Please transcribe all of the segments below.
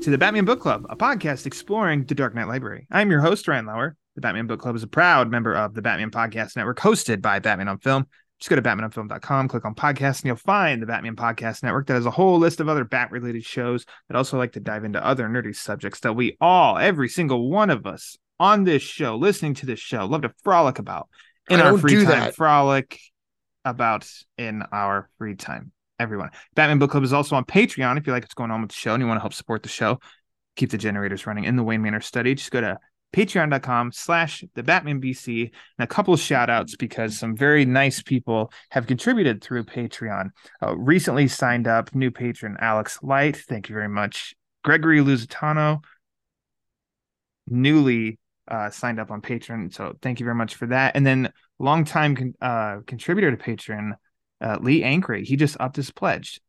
to the Batman Book Club, a podcast exploring the Dark Knight Library. I'm your host, Ryan Lauer. The Batman Book Club is a proud member of the Batman Podcast Network, hosted by Batman on Film. Just go to batmanonfilm.com, click on podcast, and you'll find the Batman Podcast Network that has a whole list of other bat related shows that also like to dive into other nerdy subjects that we all, every single one of us on this show, listening to this show, love to frolic about in I our free time. that. Frolic about in our free time. Everyone. Batman Book Club is also on Patreon if you like what's going on with the show and you want to help support the show, keep the generators running in the Wayne Manor study. Just go to patreon.com slash the Batman BC and a couple of shout outs because some very nice people have contributed through Patreon. Uh, recently signed up new patron Alex Light. Thank you very much. Gregory Lusitano, newly uh, signed up on Patreon. So thank you very much for that. And then longtime con- uh, contributor to Patreon, uh, Lee Ankray. He just upped his pledge.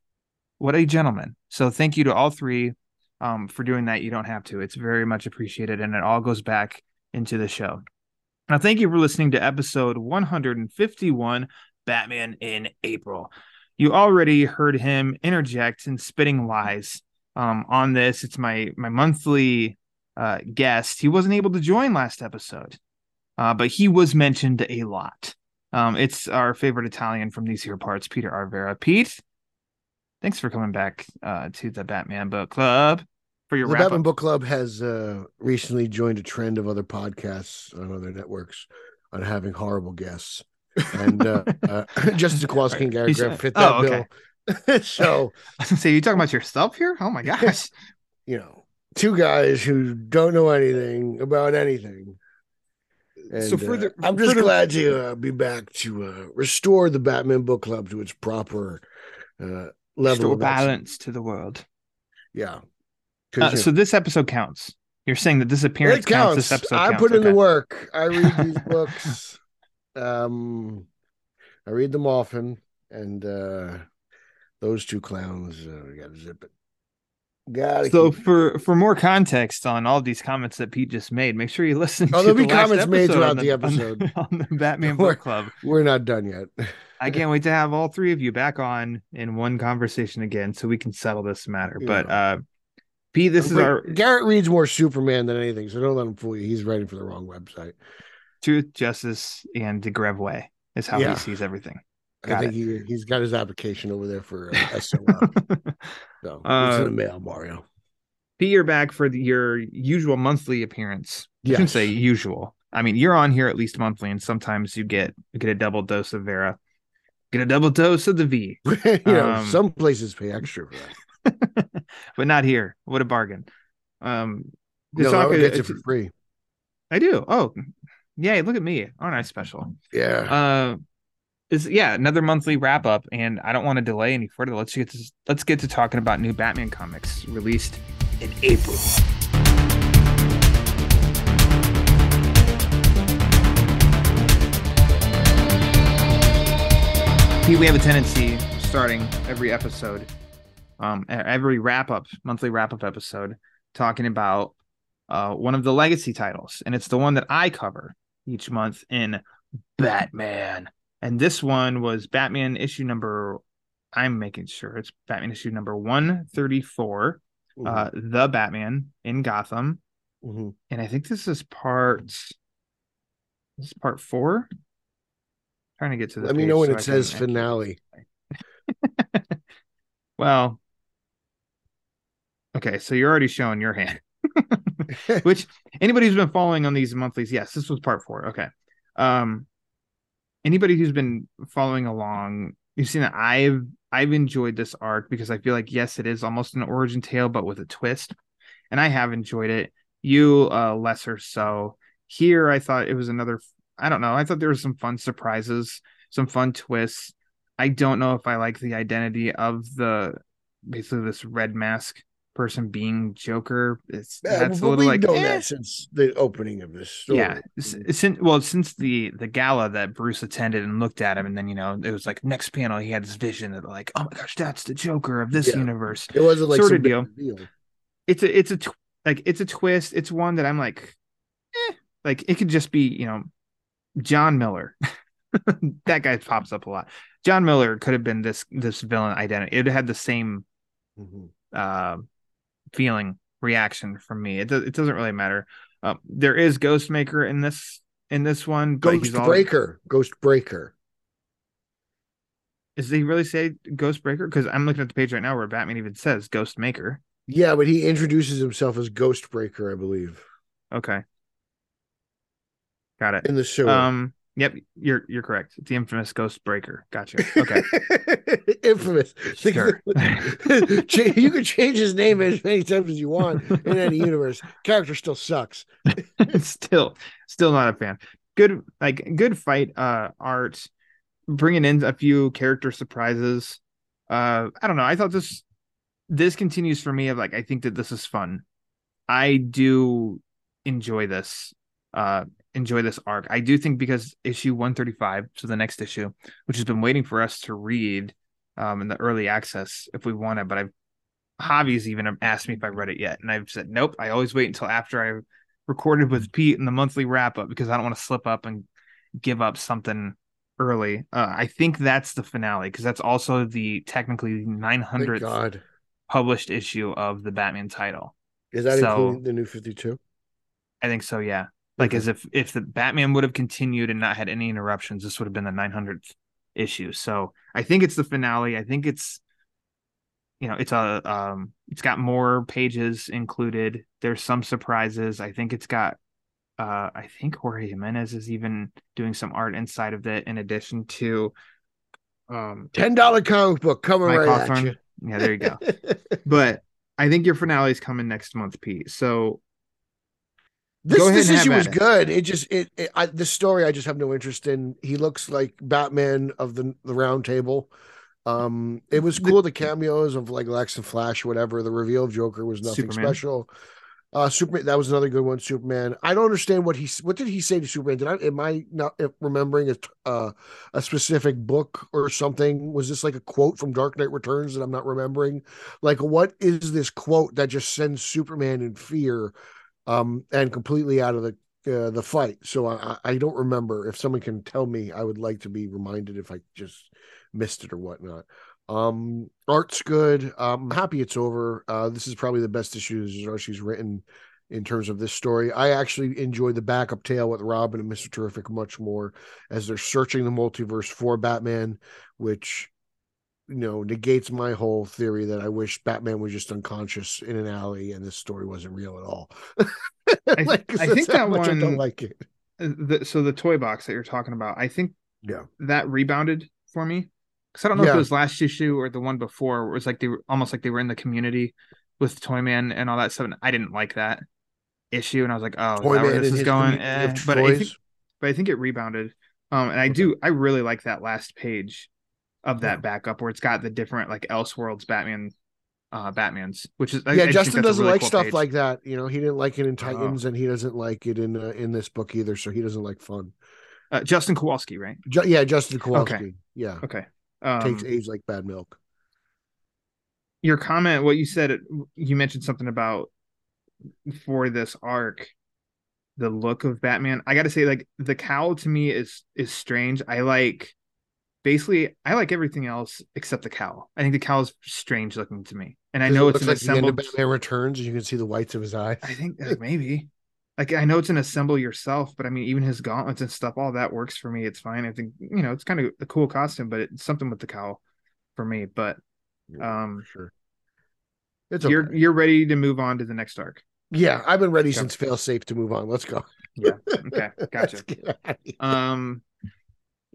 What a gentleman. So thank you to all three um, for doing that. You don't have to. It's very much appreciated. And it all goes back into the show. Now, thank you for listening to episode 151 Batman in April. You already heard him interject and spitting lies um, on this. It's my my monthly uh, guest. He wasn't able to join last episode, uh, but he was mentioned a lot. Um, it's our favorite Italian from these here parts, Peter Verra. Pete, thanks for coming back uh, to the Batman Book Club for your The Batman up. Book Club has uh, recently joined a trend of other podcasts on other networks on having horrible guests. And uh, uh, Justin Kowalski and Gary Grant fit oh, that bill. so, so you talking about yourself here? Oh my gosh! you know, two guys who don't know anything about anything. And, So for uh, I'm just the- glad to uh, be back to uh, restore the Batman Book Club to its proper uh, level Restore of balance to the world. Yeah. Uh, so this episode counts. You're saying that this appearance it counts. This episode I counts. put in the work. I read these books. Um, I read them often, and uh, those two clowns uh, got to zip it. Got. So for for more context on all these comments that Pete just made, make sure you listen. Oh, there'll the be comments made throughout on the on episode. on the Batman We're- Book Club. We're not done yet. I can't wait to have all three of you back on in one conversation again, so we can settle this matter. But uh, Pete, this is Wait, our Garrett reads more Superman than anything, so don't let him fool you. He's writing for the wrong website. truth, justice, and the Grev way is how Yeah. he sees everything. I Got think he he's got his application over there for uh, SOL. so it's Uh, in the mail, Mario. Pete, you're back for the, your usual monthly appearance. I shouldn't say usual. I mean, you're on here at least monthly, and sometimes you get you get a double dose of Verra, get a double dose of the V, you know, um, some places pay extra for that. but not here. What a bargain! Um, You know, that gets uh, it for free. I do. Oh, yay! Look at me. Aren't I special? Yeah. Uh, is yeah another monthly wrap up, and I don't want to delay any further. Let's get to let's get to talking about new Batman comics released in April. We have a tendency starting every episode, um, every wrap up, monthly wrap up episode, talking about uh, one of the legacy titles, and it's the one that I cover each month in Batman. And this one was Batman issue number. I'm making sure it's Batman issue number 134, uh, the Batman in Gotham, Mhm. and I think this is part. This is part four. Trying to get to the. Let me know when so it I says can finale. Well, okay, so you're already showing your hand. Which anybody who's been following on these monthlies, yes, this was part four. Okay. Um anybody who's been following along, you've seen that I've I've enjoyed this arc because I feel like yes, it is almost an origin tale, but with a twist. And I have enjoyed it. You uh lesser so. Here I thought it was another I don't know. I thought there were some fun surprises, some fun twists. I don't know if I like the identity of the basically this red mask person being Joker. It's Yeah, that's a little like known eh. that since the opening of this story. yeah. Since well, since the the gala that Bruce attended and looked at him, and then you know it was like next panel he had this vision of like, oh my gosh, that's the Joker of this Yeah. universe. It wasn't like Sort of big deal. It's a it's a tw- like it's a twist. It's one that I'm like, eh. like it could just be you know John Miller. that guy pops up a lot. John Miller could have been this this villain identity. It had the same Mhm. uh, feeling reaction from me. It does it doesn't really matter. Uh, there is Ghostmaker in this in this one, Ghost he's all, Breaker. Ghost Breaker. Is he really say Ghostbreaker? Because I'm looking at the page right now where Batman even says Ghostmaker. Yeah, but he introduces himself as Ghost Breaker, I believe, Okay, got it. in the show. Um, yep, you're you're correct. The infamous Ghostbreaker. Gotcha. Okay, Infamous. Sure. You can change his name as many times as you want in any universe. Character still sucks. still still not a fan. Good like good fight uh art, bringing in a few character surprises. Uh, I don't know. I thought this this continues for me of like I think that this is fun. I do enjoy this. Uh, enjoy this arc. I do think because issue 135, so the next issue, which has been waiting for us to read um in the early access if we want it, but I've Javi's even asked me if I read it yet, and I've said nope. I always wait until after I recorded with Pete in the monthly wrap up because I don't want to slip up and give up something early. Uh, I think that's the finale because that's also the technically Thank 900th God. published issue of the Batman title. Is that So- including the new 52? I think so, yeah. Like as if if the Batman would have continued and not had any interruptions, this would have been the 900th issue. So I think it's the finale. I think it's you know it's a um it's got more pages included. There's some surprises. I think it's got uh I think Jorge Jimenez is even doing some art inside of it in addition to um $10 comic book coming Mike right Hawthorne. at Yeah, there you go. but I think your finale is coming next month, Pete. So This, this issue was it. good. It just it, it I, the story I just have no interest in. He looks like Batman of the the Round Table. Um, it was cool the cameos of like Lex and Flash, whatever. The reveal of Joker was nothing Superman. special. Uh, Superman that was another good one. Superman. I don't understand what he what did he say to Superman? Did I am I not remembering a uh, a specific book or something? Was this like a quote from Dark Knight Returns that I'm not remembering? Like what is this quote that just sends Superman in fear? Um, and completely out of the uh, the fight. So I, I don't remember. If someone can tell me, I would like to be reminded if I just missed it or whatnot. Um, art's good. I'm happy it's over. Uh, this is probably the best issue Zdarsky's written in terms of this story. I actually enjoy the backup tale with Robin and Mister Terrific much more as they're searching the multiverse for Batman, which you know negates my whole theory that I wish Batman was just unconscious in an alley and this story wasn't real at all. I- Like, I that's think that much I don't like it. uh, the, so the toy box that you're talking about, I think Yeah. that rebounded for me because I don't know if it was last issue or the one before. Where it was like they were almost like they were in the community with Toyman and all that stuff. And I didn't like that issue, and I was like, oh, is where this is going? Eh. But I think, but I think it rebounded. Um, and I Okay. do, I really like that last page of that Yeah. backup where it's got the different like Elseworlds Batman, uh, Batman's, which is I- I yeah, Justin a doesn't really like cool stuff page. like that. You know, he didn't like it in Oh. Titans, and he doesn't like it in uh, in this book either. So he doesn't like fun. uh, Justin Kowalski, right? Ju- yeah, Justin Kowalski. Yeah, Okay. Um, takes age like bad milk. your comment what you said you mentioned something about for this arc the look of batman i gotta say like the cowl to me is is strange i like basically i like everything else except the cowl i think the cowl is strange looking to me and i know it it's an like the assembled Batman Returns, and you can see the whites of his eyes. i think uh, maybe like i know it's an assemble yourself but i mean even his gauntlets and stuff all that works for me it's fine i think you know it's kind of a cool costume but it's something with the cowl for me but um sure. It's okay. you're you're ready to move on to the next arc yeah, I've been ready Okay. since fail safe to move on. Let's go. Yeah. Okay. Gotcha. Let's get out of here. Um,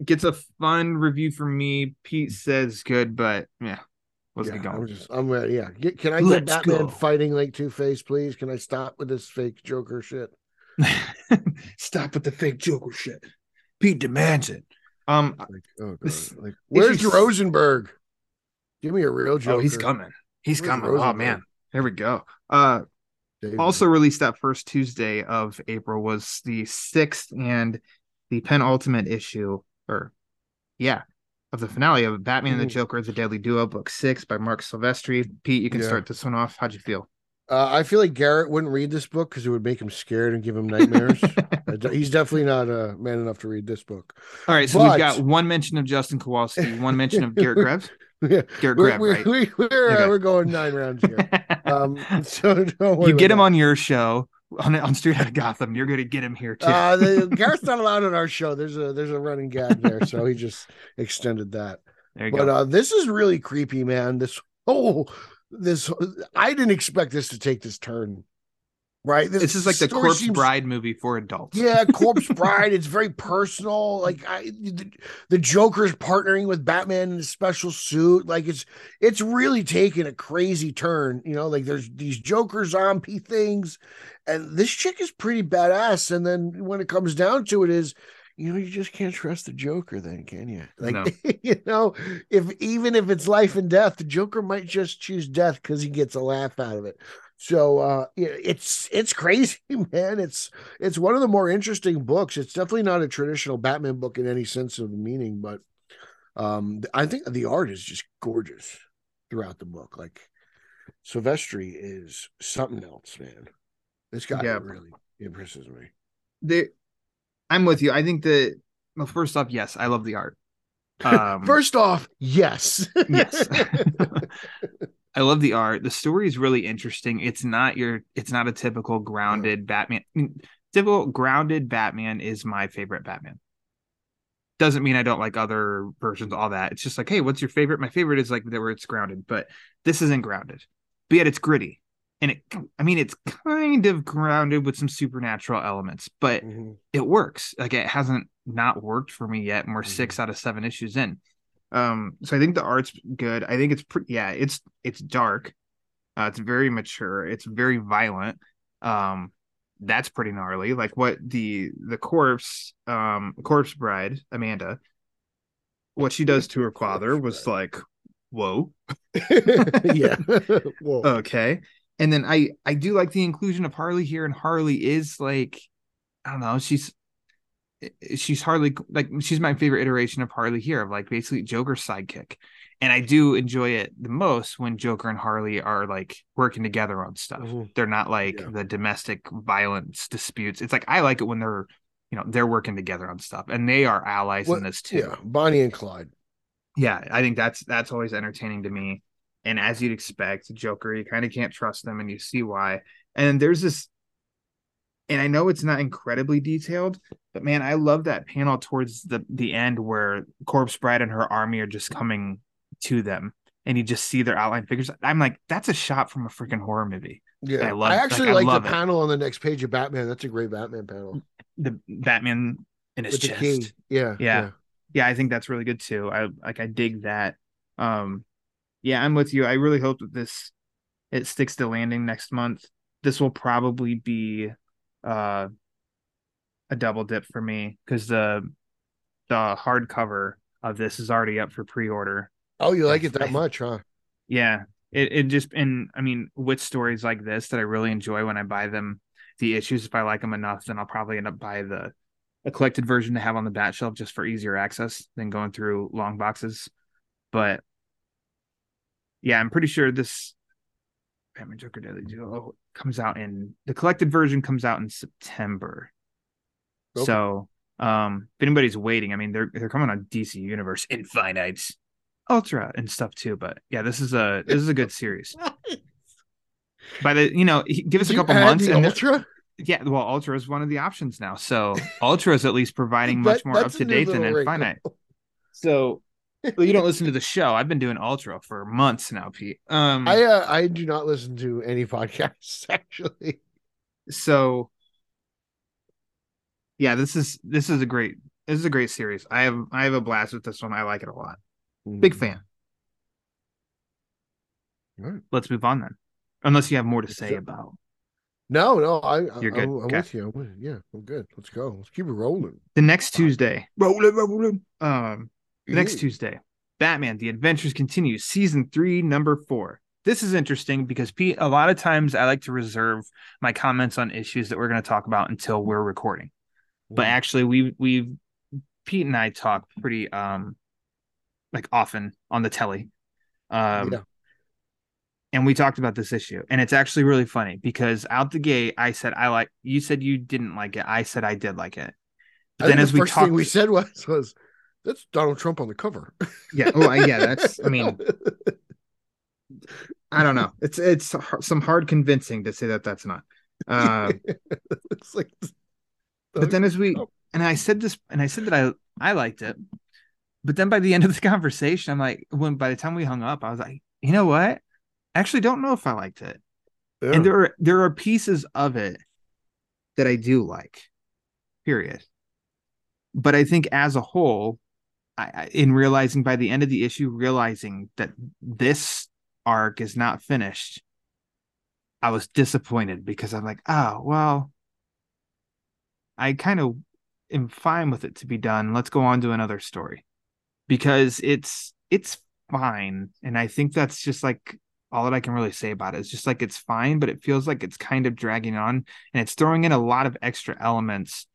gets a fun review from me. Pete says good, but yeah, let's Yeah, get going. I'm just, I'm ready. Yeah, get, can I get Let's Batman go. fighting like Two Face, please? Can I stop with this fake Joker shit? Stop with the fake Joker shit. Pete demands it. Um, Like, oh god, This- like, where's issue- Rosenberg? Give me a real Joker. oh, he's coming. He's Where's coming. Oh man, There we go. Uh, David. also released that first Tuesday of April was the sixth and the penultimate issue, or yeah, of the finale of Batman and the Mhm. Joker: The Deadly Duo, Book Six by Marc Silvestri. Pete, you can Yeah. start this one off. How'd you feel? Uh, I feel like Garrett wouldn't read this book because it would make him scared and give him nightmares. He's definitely not a man enough to read this book. All right, so But- we've got one mention of Justin Kowalski, one mention of Garrett Greves. yeah, Garrett Greb, we're, right? we- we're, uh, we're going nine rounds here. Um, so don't worry you get him on your show on on Straight Outta Gotham. You're going to get him here too. Uh, the, Garrett's not allowed on our show. There's a there's a running gag there, so he just extended that. there you But go. uh, this is really creepy, man. This whole this I didn't expect this to take this turn. Right, this is like the Corpse seems- Bride movie for adults. Yeah, Corpse Bride. It's very personal. Like I, the, the Joker's partnering with Batman in a special suit. Like it's it's really taken a crazy turn. You know, like there's these Joker zombie things, and this chick is pretty badass. And then when it comes down to it, is you know you just can't trust the Joker. Then can you? Like No. you know, if even if it's life and death, the Joker might just choose death because he gets a laugh out of it. So uh yeah, it's it's crazy, man. It's it's one of the more interesting books. It's definitely not a traditional Batman book in any sense of the meaning, but um I think the art is just gorgeous throughout the book. Like Silvestri is something else, man. This guy Yeah. really impresses me. The- I'm with you. I think that well, first off, yes, I love the art. Um, First off, yes. yes. I love the art. The story is really interesting. It's not your it's not a typical grounded Batman. I mean, Typical grounded Batman is my favorite Batman. Doesn't mean I don't like other versions, all that. It's just like, hey, what's your favorite? My favorite is like that where it's grounded, but this isn't grounded. But yet it's gritty. And it I mean it's kind of grounded with some supernatural elements, but Mhm. it works. Like it hasn't not worked for me yet, and we're six out of seven issues in. Um, so I think the art's good. I think it's pretty. Yeah, it's it's dark. Uh, it's very mature. It's very violent. Um, that's pretty gnarly. Like what the the corpse, um, corpse bride Amanda, what she does to her father was like, whoa, yeah. Whoa. okay. And then I I do like the inclusion of Harley here, and Harley is like, I don't know, she's she's Harley like she's my favorite iteration of Harley here, of like basically Joker's sidekick. And I do enjoy it the most when Joker and Harley are like working together on stuff. Mhm. They're not like Yeah. the domestic violence disputes. It's like I like it when they're, you know, they're working together on stuff, and they are allies What- in this too yeah. Bonnie and Clyde. yeah, I think that's that's always entertaining to me. And as you'd expect, Joker, you kind of can't trust them, and you see why. And there's this, and I know it's not incredibly detailed, but man, I love that panel towards the the end where Corpse Bride and her army are just coming to them, and you just see their outline figures. I'm like, that's a shot from a freaking horror movie. Yeah. I love- I actually I like, love the it. panel on the next page of Batman. That's a great Batman panel. The Batman in his With chest. key. Yeah. Yeah. yeah i think that's really good too i like i dig that um yeah i'm with you i really hope that this it sticks to landing next month this will probably be uh a double dip for me because the the hardcover of this is already up for pre-order. Oh, you like it that much, huh? yeah it, it just and i mean with stories like this that i really enjoy when i buy them the issues if i like them enough then i'll probably end up buy the a collected version to have on the bat shelf just for easier access than going through long boxes. But yeah i'm pretty sure this batman joker deadly duo comes out in the collected version comes out in september Okay. so um if anybody's waiting i mean they're they're coming on dc universe infinite ultra and stuff too but yeah this is a this is a good series by the you know give us Did a couple months and Ultra? yeah well ultra is one of the options now so ultra is at least providing much more up to date than little wrinkle. infinite so you don't listen to the show i've been doing ultra for months now pete um I uh, I do not listen to any podcasts actually. so yeah this is this is a great this is a great series i have i have a blast with this one i like it a lot big fan Alright. let's move on then unless you have more to say Sure. about No, no, I, I You're good. I'm, I'm Okay. with you. I'm with, yeah, I'm good. Let's go. Let's keep it rolling. the next tuesday Rolling, rolling. um The next Tuesday, Batman: The Adventures Continue, Season Three, Number Four. this is interesting because Pete, a lot of times I like to reserve my comments on issues that we're going to talk about until we're recording. But Mm. actually, we we've Pete and I talk pretty um like often on the telly. Um Yeah. and we talked about this issue and it's actually really funny because out the gate I said I like you said you didn't like it. I said I did like it. But I then as we talked we said was was that's Donald Trump on the cover. Yeah, oh yeah, that's I mean I don't know. It's it's some hard convincing to say that that's not. Uh, it's like but then as we and I said this and I said that I I liked it. But then by the end of the conversation, I'm like, when by the time we hung up, I was like, you know what? I actually don't know if I liked it. Yeah. And there are there are pieces of it that I do like. Period. But I think as a whole, I, in realizing by the end of the issue, realizing that this arc is not finished, I was disappointed because I'm like, oh well, I kind of am fine with it to be done. Let's go on to another story because it's it's fine, and I think that's just like all that I can really say about. It's just like it's fine, but it feels like it's kind of dragging on, and it's throwing in a lot of extra elements,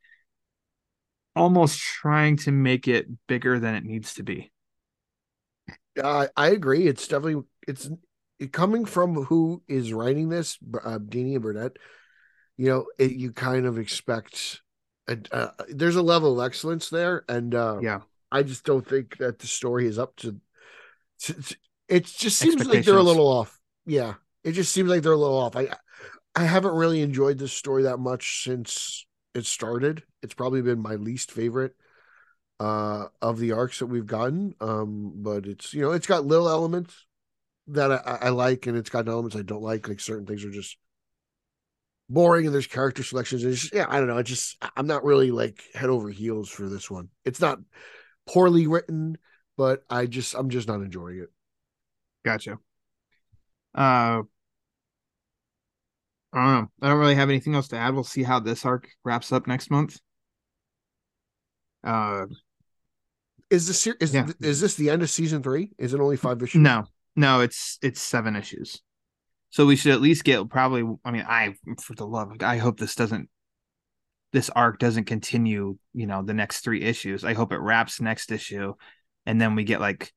almost trying to make it bigger than it needs to be. Uh, I agree. It's definitely it's it, coming from who is writing this, uh, Dini and Burnett. You know, it, you kind of expect a, uh, there's a level of excellence there, and uh, Yeah, I just don't think that the story is up to. to- to- it just seems like they're a little off. Yeah, it just seems like they're a little off. I I haven't really enjoyed this story that much since it started. It's probably been my least favorite uh of the arcs that we've gotten. Um, but it's you know it's got little elements that I, I like, and it's got elements I don't like. Like certain things are just boring, and there's character selections. And just, yeah, I don't know. I just I'm not really like head over heels for this one. It's not poorly written, but I just I'm just not enjoying it. gotcha. Uh, I don't know. I don't really have anything else to add. We'll see how this arc wraps up next month. Uh, Is this is Yeah. is this the end of season three? Is it only five issues? No, no, it's it's seven issues. So we should at least get probably. I mean, I for the love, of I hope this doesn't. This arc doesn't continue. You know, the next three issues. I hope it wraps next issue, and then we get like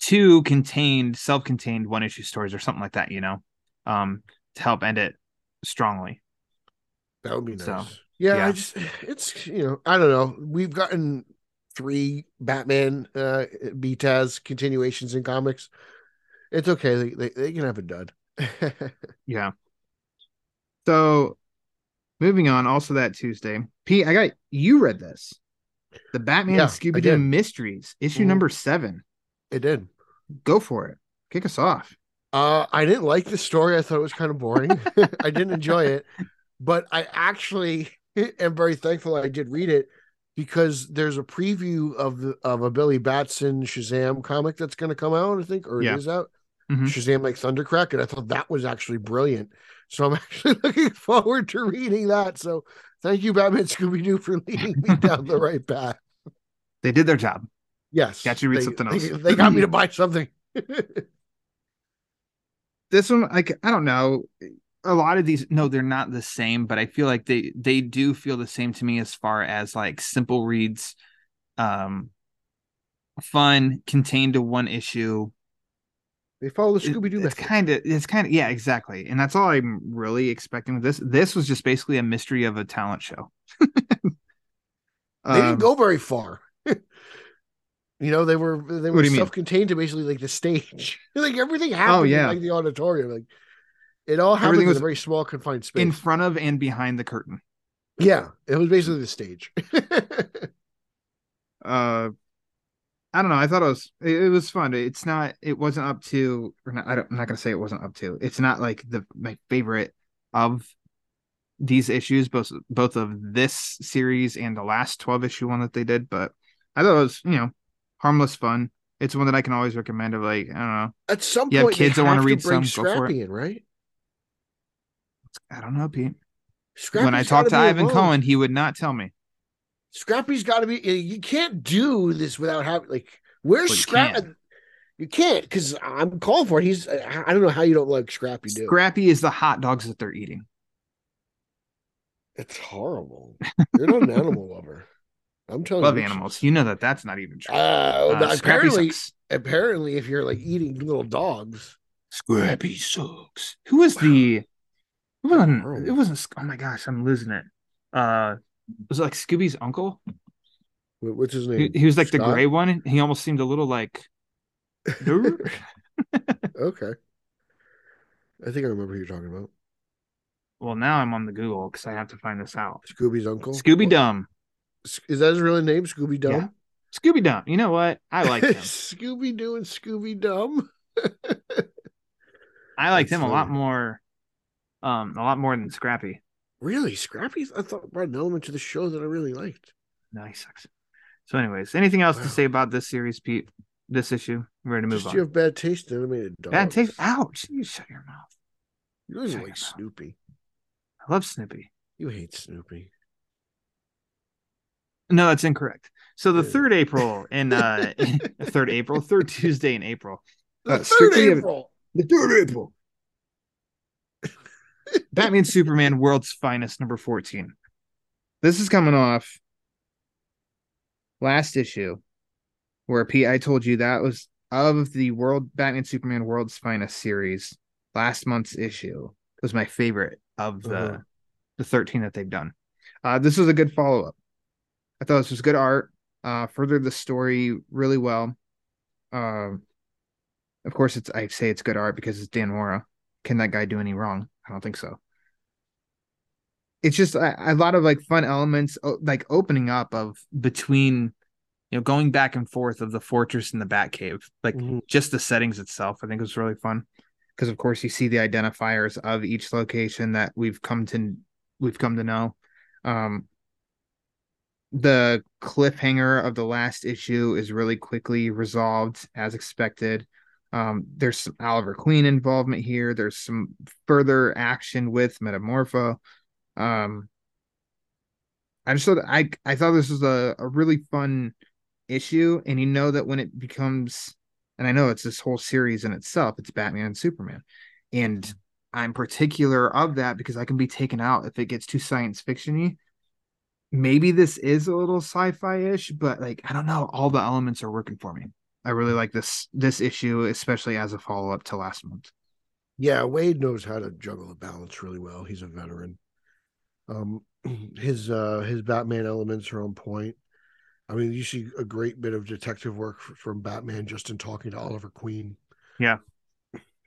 two contained, self-contained one issue stories or something like that. You know, um, to help end it strongly. That would be nice. So, yeah, yeah. I just it's you know I don't know. We've gotten three Batman uh BTAS continuations in comics. It's okay. They they, they can have it done. Yeah. So, moving on. Also that Tuesday, Pete, I got you read this, the Batman Yeah, Scooby Doo. Mysteries issue Mhm. number seven. it did. Go for it. Kick us off. Uh, I didn't like the story. I thought it was kind of boring. I didn't enjoy it, but I actually am very thankful I did read it because there's a preview of the of a Billy Batson Shazam comic that's going to come out. I think, or Yeah. it is out. Mhm. Shazam like Thundercrack, and I thought that was actually brilliant. So I'm actually looking forward to reading that. So thank you, Batman Scooby Doo, for leading me down the right path. They did their job. Yes, Got you read they, something they- else. They, got me to buy something. This one, like, I don't know. A lot of these, no, they're not the same, but I feel like they they do feel the same to me as far as like simple reads, um, fun, contained to one issue. they follow the Scooby Doo it's kind of it's kind of yeah exactly and that's all i'm really expecting with this this was just basically a mystery of a talent show they Um, didn't go very far. you know, they were they were do you mean? self-contained to basically like the stage. like everything happened yeah. in like the auditorium. Like it all happened Everything in was a very small confined space. in front of and behind the curtain yeah, it was basically the stage. uh i don't know i thought it was it, was fun it's not it wasn't up to or not, I don't, i'm not gonna say it wasn't up to it's not like the my favorite of these issues both both of this series and the last 12 issue one that they did but i thought it was you know harmless fun it's one that i can always recommend of like i don't know At some You have point, kids they that wanna read some. Scrappy in, right? i don't know pete Scrappy's when i talked to ivan involved. cohen he would not tell me Scrappy's got to be. You can't do this without having like. Where's Well, Scrappy? You can't because I'm calling for it. He's I don't know how you don't like Scrappy Doo. Scrappy is the hot dogs that they're eating. It's horrible. You're not an animal lover. I'm telling you. Love you. animals. You know that that's not even true. Uh, Uh, apparently, apparently, if you're like eating little dogs, Scrappy sucks. Who was the? It wasn't. It wasn't. Oh my gosh, I'm losing it. Uh, was it like Scooby's uncle? wh- what's his He, name? he was like the gray one. He almost seemed a little like. Okay. I think I remember who you're talking about. well, now I'm on the Google because I have to find this out. Scooby's uncle. Scooby Dum. Is that his real name? Scooby Dum. Yeah. Scooby Dum. You know what? I like him. Scooby Doo and Scooby Dum. I liked That's him a lot more. Um, a lot more than Scrappy. Really, Scrappy? I thought brought an element to the show that I really liked. No, he sucks. So, anyways, anything else Wow. to say about this series, Pete? This issue? We're ready to move Just on. you have bad taste in animated dogs. Bad taste. Ouch! You shut your mouth. You don't like. Snoopy. I love Snoopy. You hate Snoopy. No, that's incorrect. So the Yeah. third April in uh third April, third Tuesday in April. The Uh, third strictly a- April. The third April. Batman Superman World's Finest number 14. This is coming off last issue where Pete I told you that was of the World Batman Superman World's Finest series. Last month's issue was my favorite of the Uh-huh. the 13 that they've done. Uh this was a good follow-up. I thought this was good art. Uh furthered the story really well. Um of course it's I say it's good art because it's Dan Mora. Can that guy do any wrong? I don't think so. It's just a, a lot of like fun elements like opening up of between you know going back and forth of the fortress and the Batcave. Like Mhm. just the settings itself I think it was really fun because of course you see the identifiers of each location that we've come to we've come to know um the cliffhanger of the last issue is really quickly resolved as expected um there's some oliver queen involvement here there's some further action with metamorpho um i just thought i i thought this was a, a really fun issue and you know that when it becomes and I know it's this whole series in itself, it's Batman and Superman. And I'm particular of that because I can be taken out if it gets too science fictiony. Maybe this is a little sci-fi-ish, but like I don't know, all the elements are working for me. I really like this this issue, especially as a follow-up to last month. Yeah, Waid knows how to juggle the balance really well. He's a veteran. Um, his uh his Batman elements are on point. I mean, you see a great bit of detective work from Batman just in talking to Oliver Queen. Yeah.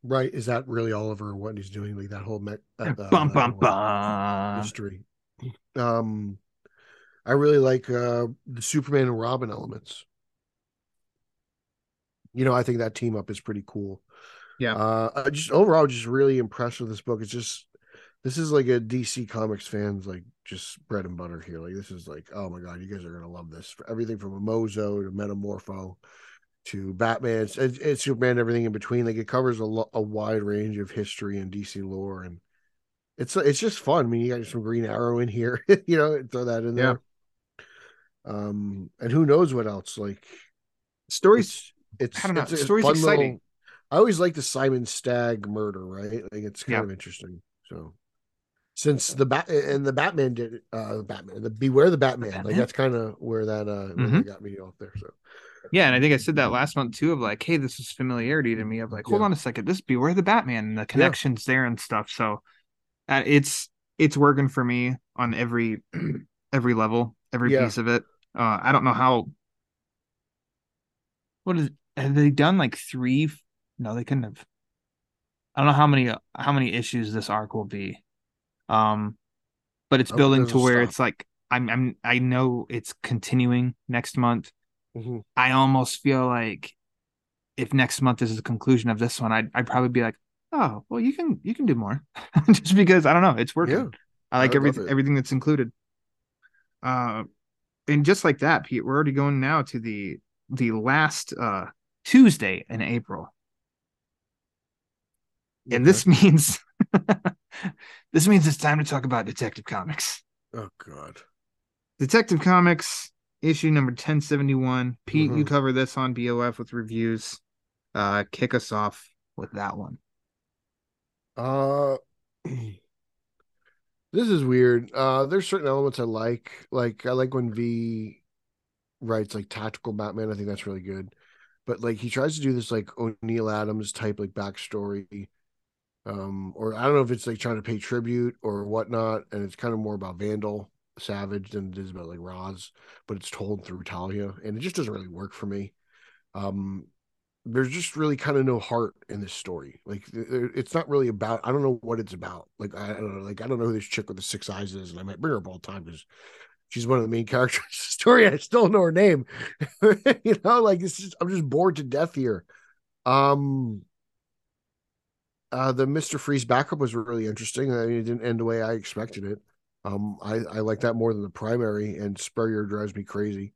Right? Is that really Oliver what he's doing? Like that whole me- uh, uh, bum bum bum. mystery. Um, I really like uh the Superman and Robin elements. You know, I think that team up is pretty cool. Yeah. Uh, I just overall just really impressed with this book. It's just this is like a DC Comics fans like just bread and butter here. Like this is like, oh my god, you guys are gonna love this. For Everything from Amazo to Metamorpho to Batman and, and Superman, everything in between. Like it covers a, lo- a wide range of history and DC lore, and it's it's just fun. I mean, you got some Green Arrow in here, you know, throw that in there. Um, and who knows what else? Like Stories it's, it's I don't know. it's a Story's fun little- exciting. I always like the Simon Stagg murder, right? Like it's kind Yeah. of interesting. So since the bat and the Batman did uh the Batman, the Beware the Batman, like Batman? that's kind of where that uh where Mhm. that got me off there. So Yeah, and I think I said that last month too of like, hey, this is familiarity to me of like, hold Yeah. on a second, this Beware the Batman and the connections there and stuff. So uh, it's it's working for me on every every level, every Yeah. piece of it. Uh I don't know how what is have they done like three no they couldn't have I don't know how many how many issues this arc will be. Um but it's I hope it building to where stop. it's like I'm I'm I know it's continuing next month. Mhm. I almost feel like if next month is the conclusion of this one, I'd I'd probably be like, oh, well, you can you can do more, just because I don't know, it's working. Yeah. I like I everything everything that's included. Uh, and just like that, Pete, we're already going now to the the last uh Tuesday in April, and this means this means it's time to talk about Detective Comics. oh god. Detective Comics issue number 1071. Pete, you Mhm. cover this on BOF with reviews. uh, kick us off with that one. Uh, this is weird. Uh, there's certain elements I like. Like I like when V writes like tactical Batman. I think that's really good. But like he tries to do this like O'Neil Adams type like backstory. Um, or I don't know if it's like trying to pay tribute or whatnot, and it's kind of more about Vandal Savage than it is about like Ra's, but it's told through Talia, and it just doesn't really work for me. Um, there's just really kind of no heart in this story. Like it's not really about. I don't know what it's about. Like I, don't know. Like I don't know who this chick with the six eyes is, and I might bring her up all the time because she's one of the main characters of the story. I still don't know her name. you know, like it's just I'm just bored to death here. Um. Uh, the Mister Freeze backup was really interesting. I mean, it didn't end the way I expected it. Um, I I like that more than the primary, and Spurrier drives me crazy.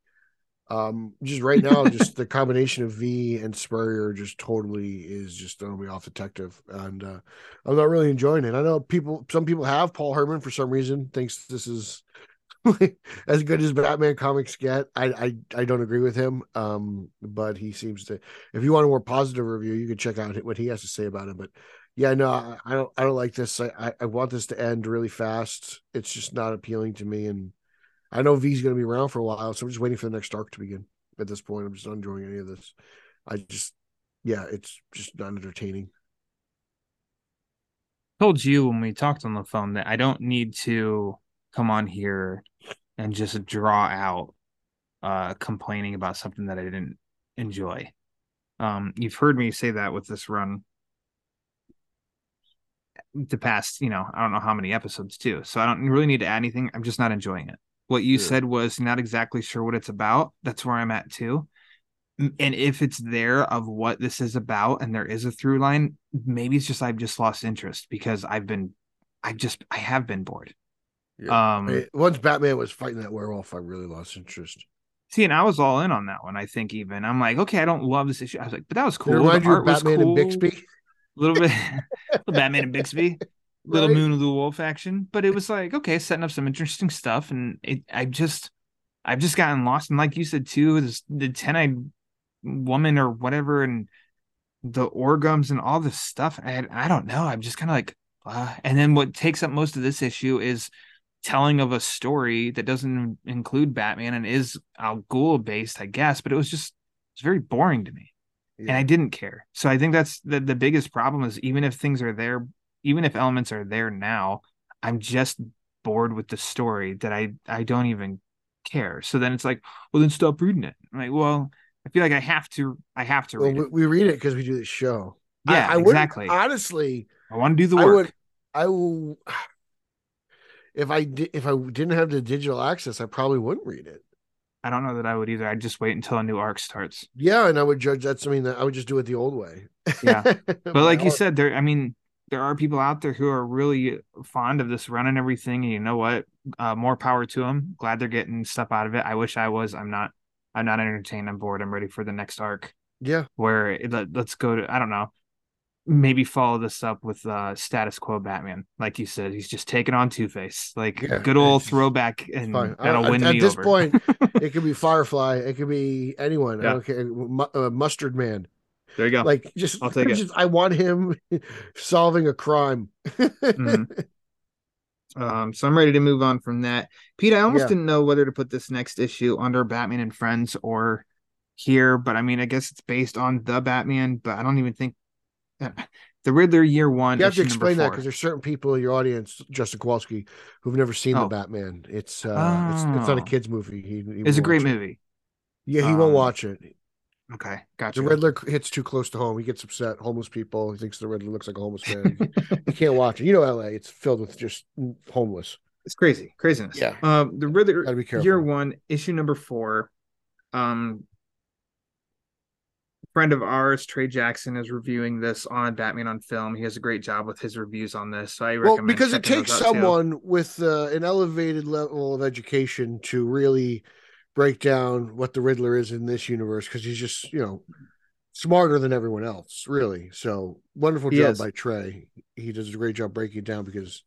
Um, just right now, just the combination of V and Spurrier just totally is just throwing me off detective, and uh, I'm not really enjoying it. I know people, some people have Paul Herman for some reason thinks this is as good as Batman comics get. I, I I don't agree with him, um, but he seems to. If you want a more positive review, you can check out what he has to say about it. But yeah, no, I, I don't I don't like this. I, I I want this to end really fast. It's just not appealing to me, and I know V's going to be around for a while, so I'm just waiting for the next arc to begin. At this point, I'm just not enjoying any of this. I just, yeah, it's just not entertaining. told you when we talked on the phone that I don't need to come on here and just draw out uh complaining about something that I didn't enjoy. Um you've heard me say that with this run the past, you know, I don't know how many episodes too. So I don't really need to add anything. I'm just not enjoying it. What you Yeah. said was not exactly sure what it's about. That's where I'm at too. And if it's there of what this is about and there is a through line, maybe it's just I've just lost interest because I've been I've just I have been bored. Um I- once Batman was fighting that werewolf, I really lost interest. see, and I was all in on that one. I think even I'm like, okay, I don't love this issue. I was like, but that was cool. remind you of Batman and. Bixby? A little bit Batman and Bixby. Little Right? Moon of the Wolf action, but it was like okay, setting up some interesting stuff, and it I just I've just gotten lost, and like you said too, this the ten eyed woman or whatever, and the Orghams and all this stuff. I I don't know. I'm just kind of like, uh, and then what takes up most of this issue is telling of a story that doesn't include Batman and is Al Ghul based, I guess, but it was just it's very boring to me and I didn't care. So I think that's the the biggest problem is even if things are there, even if elements are there now, I'm just bored with the story that I I don't even care. So then it's like, well, then stop reading it. I'm like, well, I feel like I have to I have to Well, read we, it. we read it because we do the show. Yeah, I, wouldn't- exactly. Honestly, I want to do the I work. would. I will. If I did, if I didn't have the digital access, I probably wouldn't read it. I don't know that I would either. I'd just wait until a new arc starts. Yeah, and I would judge that's. something that I would just do it the old way. Yeah. But like you said, there I mean, there are people out there who are really fond of this run and everything. And you know what? Uh, more power to them. Glad they're getting stuff out of it. I wish I was. I'm not. I'm not entertained. I'm bored. I'm ready for the next arc yeah, where it, let, let's go to. I don't know. Maybe follow this up with uh, status quo Batman. Like you said, he's just taking on Two Face. Like Yeah, good old throwback, and fine. that'll I- win at me this over. point, it could be Firefly. It could be anyone. Yeah. care. Mu- uh, Mustard Man. There you go. Like just, I'll take it. I want him solving a crime. Mhm. Um, so I'm ready to move on from that. Pete, I almost Yeah. didn't know whether to put this next issue under Batman and Friends or here, but I mean, I guess it's based on the Batman, but I don't even think the Riddler year one. You have to explain that because there's certain people in your audience, Justin Kowalski, who've never seen Oh. the Batman. It's uh, it's, it's not a Oh. kids movie. He, he It's a great it. movie. Yeah, he won't Um, watch it. Okay, gotcha. The Riddler hits too close to home. He gets upset. Homeless people. He thinks the Riddler looks like a homeless man. he can't watch it. You know, L.A. It's filled with just homeless. It's crazy, craziness. Yeah. Um, the Riddler Gotta be careful. year one, issue number four. Um, friend of ours, Trey Jackson, is reviewing this on Batman on Film. He has a great job with his reviews on this. So I Well, because it takes out, too. someone with uh, an elevated level of education to really break down what the Riddler is in this universe because he's just, you know, smarter than everyone else, really. So wonderful He job is. by Trey. He does a great job breaking it down because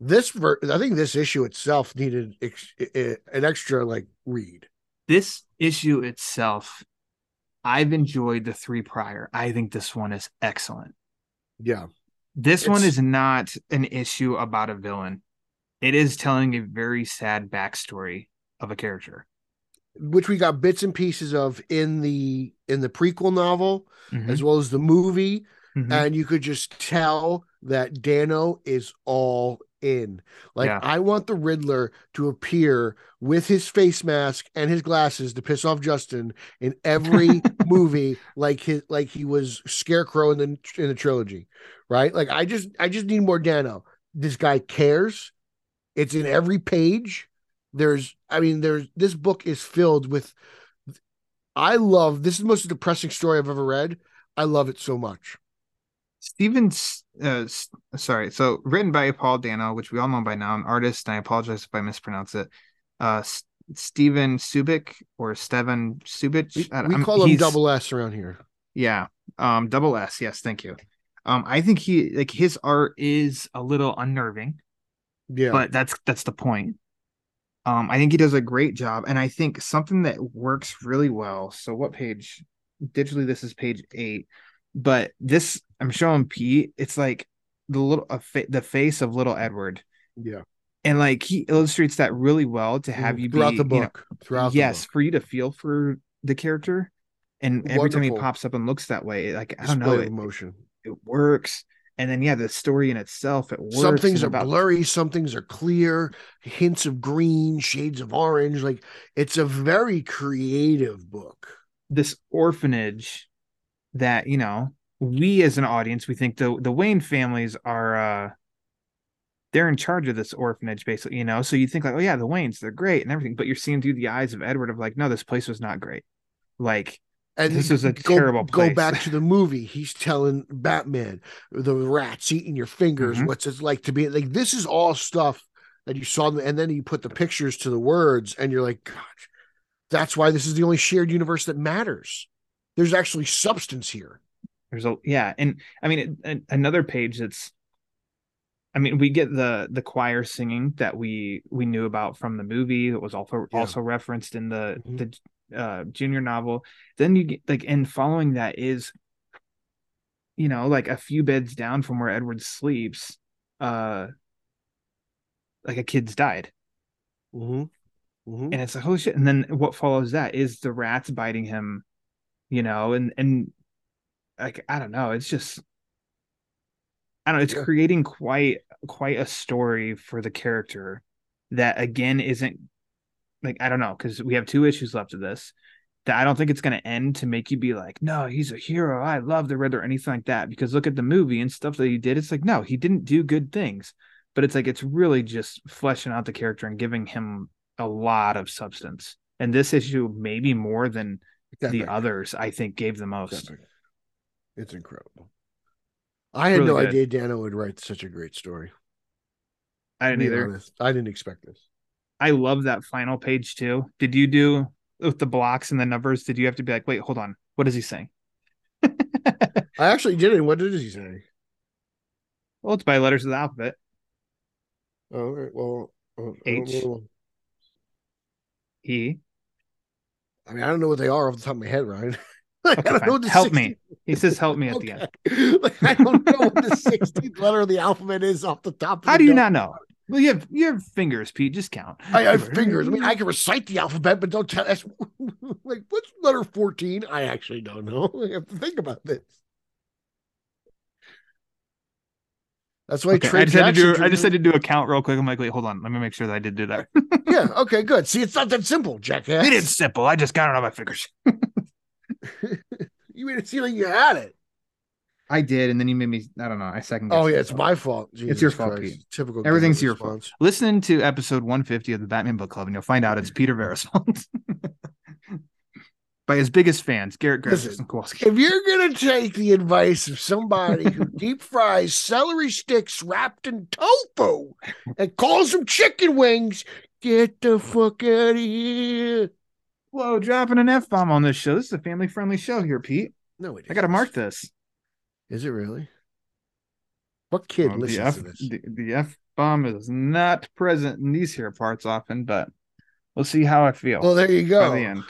this, ver- I think this issue itself needed ex- an extra like read. This issue itself I've enjoyed the three prior. I think this one is excellent. Yeah. This one is not an issue about a villain. It is telling a very sad backstory of a character. Which we got bits and pieces of in the in the prequel novel Mhm. as well as the movie. Mhm. and you could just tell that Dano is all in. Like Yeah. I want the Riddler to appear with his face mask and his glasses to piss off Justin in every movie, like his like he was Scarecrow in the in the trilogy, right? Like I just I just need more Dano. This guy cares. It's in every page. There's I mean there's this book is filled with. I love this is the most depressing story I've ever read. I love it so much. Stevens, uh, sorry. So written by Paul Dano, which we all know by now, an artist, and I apologize if I mispronounce it. Uh, S- Steven Subic or Steven Subic. We, we call him double S around here. Yeah. Um, double S. Yes, thank you. Um, I think he like his art is a little unnerving, Yeah. but that's that's the point. Um, I think he does a great job, and I think something that works really well. So, what page? Digitally, this is page eight, but this I'm showing Pete. It's like the little a fa- the face of little Edward, yeah. and like he illustrates that really well to have you throughout be, the you know, book. throughout yes, the for you to feel for the character, and every time he pops up and looks that way, like I don't know, Display of it, emotion. it works. And then yeah, the story in itself, it works. Some things are about blurry, some things are clear, hints of green, shades of orange. Like it's a very creative book. this orphanage that you know we as an audience we think the the Wayne families are uh they're in charge of this orphanage basically you know so you think like oh yeah the Waynes they're great and everything but you're seeing through the eyes of Edward of like no this place was not great like And This is a go, terrible Go back to the movie. He's telling Batman the rats eating your fingers. Mhm. What's it like to be like? This is all stuff that you saw, and then you put the pictures to the words, and you're like, God, that's why this is the only shared universe that matters. There's actually substance here. there's a yeah and I mean it, an- another page that's I mean we get the the choir singing that we we knew about from the movie that was also Yeah. also referenced in the Mhm. the uh junior novel then you get like and following that is you know like a few beds down from where edward sleeps uh like a kid's died Mm-hmm. Mm-hmm. and it's like holy shit and then what follows that is the rats biting him you know and and like i don't know it's just i don't know it's Yeah. creating quite quite a story for the character that again isn't like i don't know because we have two issues left of this that i don't think it's going to end to make you be like no he's a hero i love the riddler or anything like that because look at the movie and stuff that he did it's like no he didn't do good things but it's like it's really just fleshing out the character and giving him a lot of substance and this issue maybe more than the others i think gave the most Epic. It's incredible. I had Really no good. idea Dano would write such a great story. i didn't either honest. I didn't expect this. I love that final page too did you do with the blocks and the numbers did you have to be like wait hold on what is he saying I actually didn't. What did he say? well it's by letters of the alphabet Oh, all right. Well, uh, H. e I mean, I don't know what they are off the top of my head, Ryan. like, Okay, I don't fine. know the Help 16 me. He says help me at the end. like, I don't know what the 16th letter of the alphabet is off the top. Of the head. How do you not know? Well, you have you have fingers, Pete. Just count. I have fingers. I mean, I can recite the alphabet, but don't tell us. like, what's letter 14? I actually don't know. I have to think about this. That's why Okay, I just had to do. I just had to do a count real quick. I'm like, wait, hold on. Let me make sure that I did do that. Yeah. Okay. Good. See, it's not that simple, jackass. it is simple. I just got it on my fingers. You made it seem like you had it. I did, and then you made me. I don't know. I second. Oh yeah, it's myself. my fault. Jesus your fault, Christ. Pete. Typical. Everything's your fault. Listen to episode 150 of the Batman Book Club, and you'll find out it's Peter Verra's fault. By his biggest fans, Garrett Listen, Kowalski. If you're gonna take the advice of somebody who deep fries celery sticks wrapped in tofu and calls them chicken wings, get the fuck out of here. Whoa, dropping an F bomb on this show. This is a family friendly show here, Pete. No, it I got to mark this. Is it really? What kid Well, listens F to this? the, the F bomb is not present in these here parts often, but we'll see how I feel Well, there you by go. the end.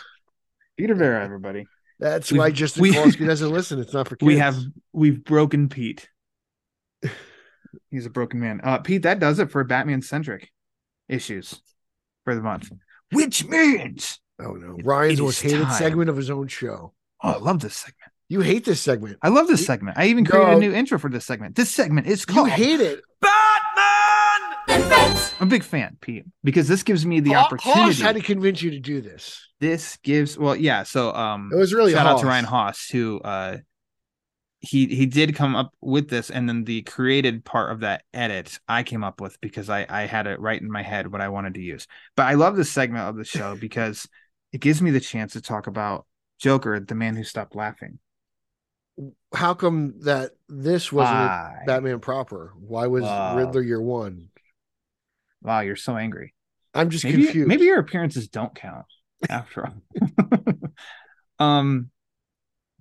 Peter Verra, everybody. That's We've- why Justin we- Kowalski doesn't listen. It's not for kids. we have we've broken Pete. He's a broken man. Uh, Pete, that does it for Batman centric issues for the month. Which means, Oh no, Ryan's most hated time. segment of his own show. oh, I love this segment. You hate this segment. I love this You- segment. I even created No. a new intro for this segment. This segment is called. You called hate it. Batman! I'm a big fan, Pete, because this gives me the Ho- opportunity. Hoss had to convince you to do this. this gives well, yeah. So um It was really shout out to Ryan Haas who uh he he did come up with this and then the created part of that edit I came up with because I I had it right in my head what I wanted to use. But I love this segment of the show because it gives me the chance to talk about Joker, the man who stopped laughing. How come that this wasn't Why? Batman proper? Why was Wow. Riddler year one? Wow, you're so angry. I'm just Maybe confused. maybe your appearances don't count after all. um